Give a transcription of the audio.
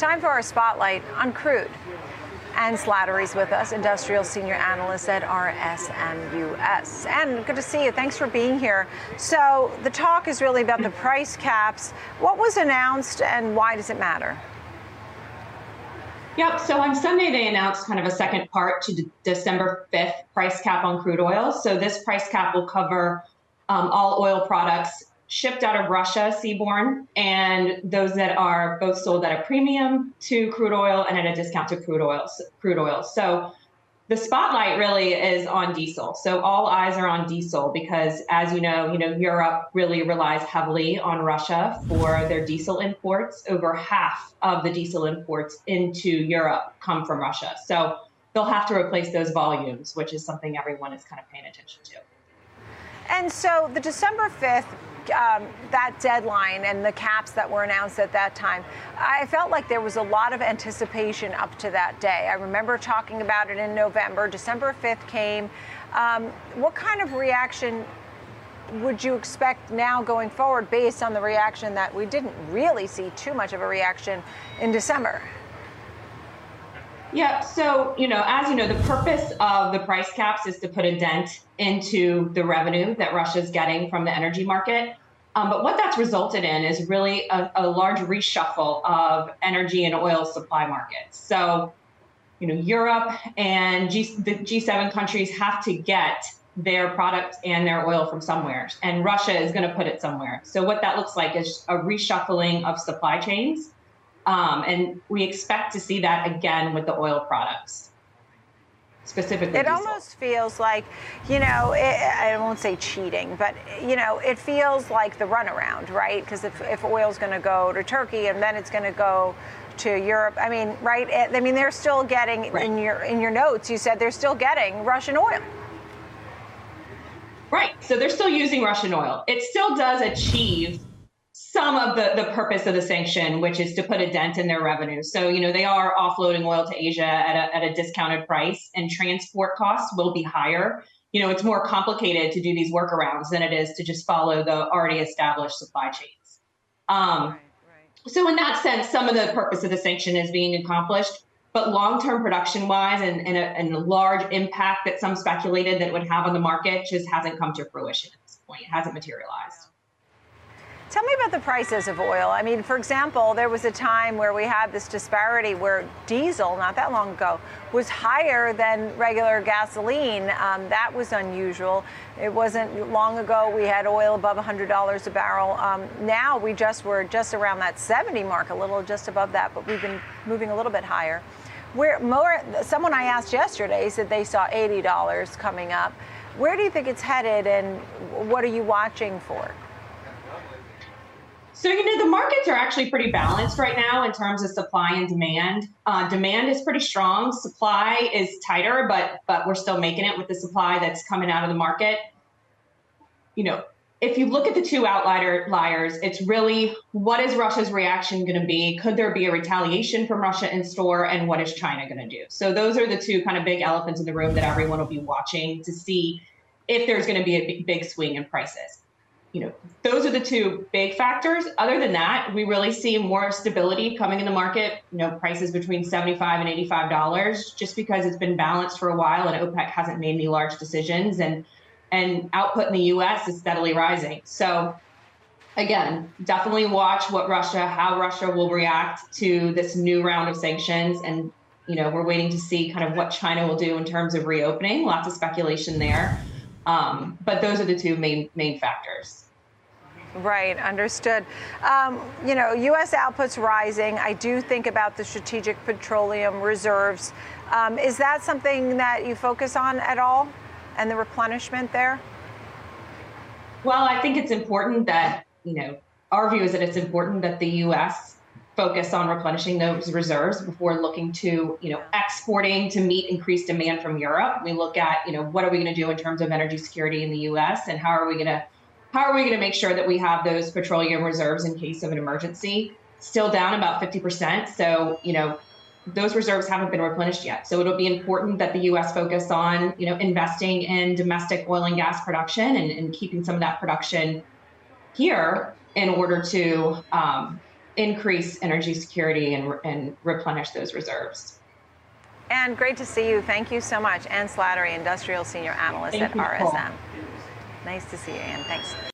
time for our spotlight on crude. Ann Slattery's with us, industrial senior analyst at RSM US. And good to see you. Thanks for being here. So the talk is really about the price caps. What was announced and why does it matter? Yep. So on Sunday, they announced kind of a second part to the December 5th price cap on crude oil. So this price cap will cover um, all oil products shipped out of Russia seaborne and those that are both sold at a premium to crude oil and at a discount to crude oil crude oil. So the spotlight really is on diesel. So all eyes are on diesel because as you know, you know Europe really relies heavily on Russia for their diesel imports. Over half of the diesel imports into Europe come from Russia. So they'll have to replace those volumes, which is something everyone is kind of paying attention to. And so the December 5th um, that deadline and the caps that were announced at that time, I felt like there was a lot of anticipation up to that day. I remember talking about it in November. December 5th came. Um, what kind of reaction would you expect now going forward based on the reaction that we didn't really see too much of a reaction in December? Yeah, so, you know, as you know, the purpose of the price caps is to put a dent into the revenue that Russia's getting from the energy market. Um, but what that's resulted in is really a, a, large reshuffle of energy and oil supply markets. So, you know, Europe and G, the G7 countries have to get their product and their oil from somewhere, and Russia is going to put it somewhere. So, what that looks like is a reshuffling of supply chains um, and we expect to see that again with the oil products. Specifically, it diesel. almost feels like, you know, it, I won't say cheating, but you know, it feels like the runaround, right? Because if, if oil's going to go to Turkey and then it's going to go to Europe. I mean, right? I mean, they're still getting right. in your in your notes. You said they're still getting Russian oil. Right. So they're still using Russian oil. It still does achieve some of the, the purpose of the sanction, which is to put a dent in their revenue. So, you know, they are offloading oil to Asia at a, at a discounted price, and transport costs will be higher. You know, it's more complicated to do these workarounds than it is to just follow the already established supply chains. Um, right, right. So, in that sense, some of the purpose of the sanction is being accomplished. But long term production wise and, and, a, and a large impact that some speculated that it would have on the market just hasn't come to fruition at this point. It hasn't materialized. Tell me about the prices of oil. I mean, for example, there was a time where we had this disparity where diesel, not that long ago, was higher than regular gasoline. Um, that was unusual. It wasn't long ago we had oil above $100 a barrel. Um, now we just were just around that 70 mark, a little just above that, but we've been moving a little bit higher. Where more, someone I asked yesterday said they saw $80 coming up. Where do you think it's headed, and what are you watching for? So, you know, the markets are actually pretty balanced right now in terms of supply and demand. Uh, demand is pretty strong. Supply is tighter, but but we're still making it with the supply that's coming out of the market. You know, if you look at the two outlier liars, it's really what is Russia's reaction going to be? Could there be a retaliation from Russia in store? And what is China going to do? So those are the two kind of big elephants in the room that everyone will be watching to see if there's going to be a big swing in prices you know, those are the two big factors. Other than that, we really see more stability coming in the market. You know, prices between seventy-five and eighty-five dollars, just because it's been balanced for a while and OPEC hasn't made any large decisions, and and output in the U.S. is steadily rising. So, again, definitely watch what Russia, how Russia will react to this new round of sanctions, and you know, we're waiting to see kind of what China will do in terms of reopening. Lots of speculation there. Um, but those are the two main main factors. Right, understood. Um, you know, U.S. output's rising. I do think about the strategic petroleum reserves. Um, is that something that you focus on at all, and the replenishment there? Well, I think it's important that you know our view is that it's important that the U.S. focus on replenishing those reserves before looking to you know exporting to meet increased demand from Europe. We look at you know what are we going to do in terms of energy security in the U.S. and how are we going to how are we going to make sure that we have those petroleum reserves in case of an emergency? Still down about 50%. So, you know, those reserves haven't been replenished yet. So it'll be important that the U.S. focus on, you know, investing in domestic oil and gas production and, and keeping some of that production here in order to um, increase energy security and, and replenish those reserves. And great to see you. Thank you so much. Ann Slattery, Industrial Senior Analyst Thank at you. RSM. Nice to see you, Ann. Thanks.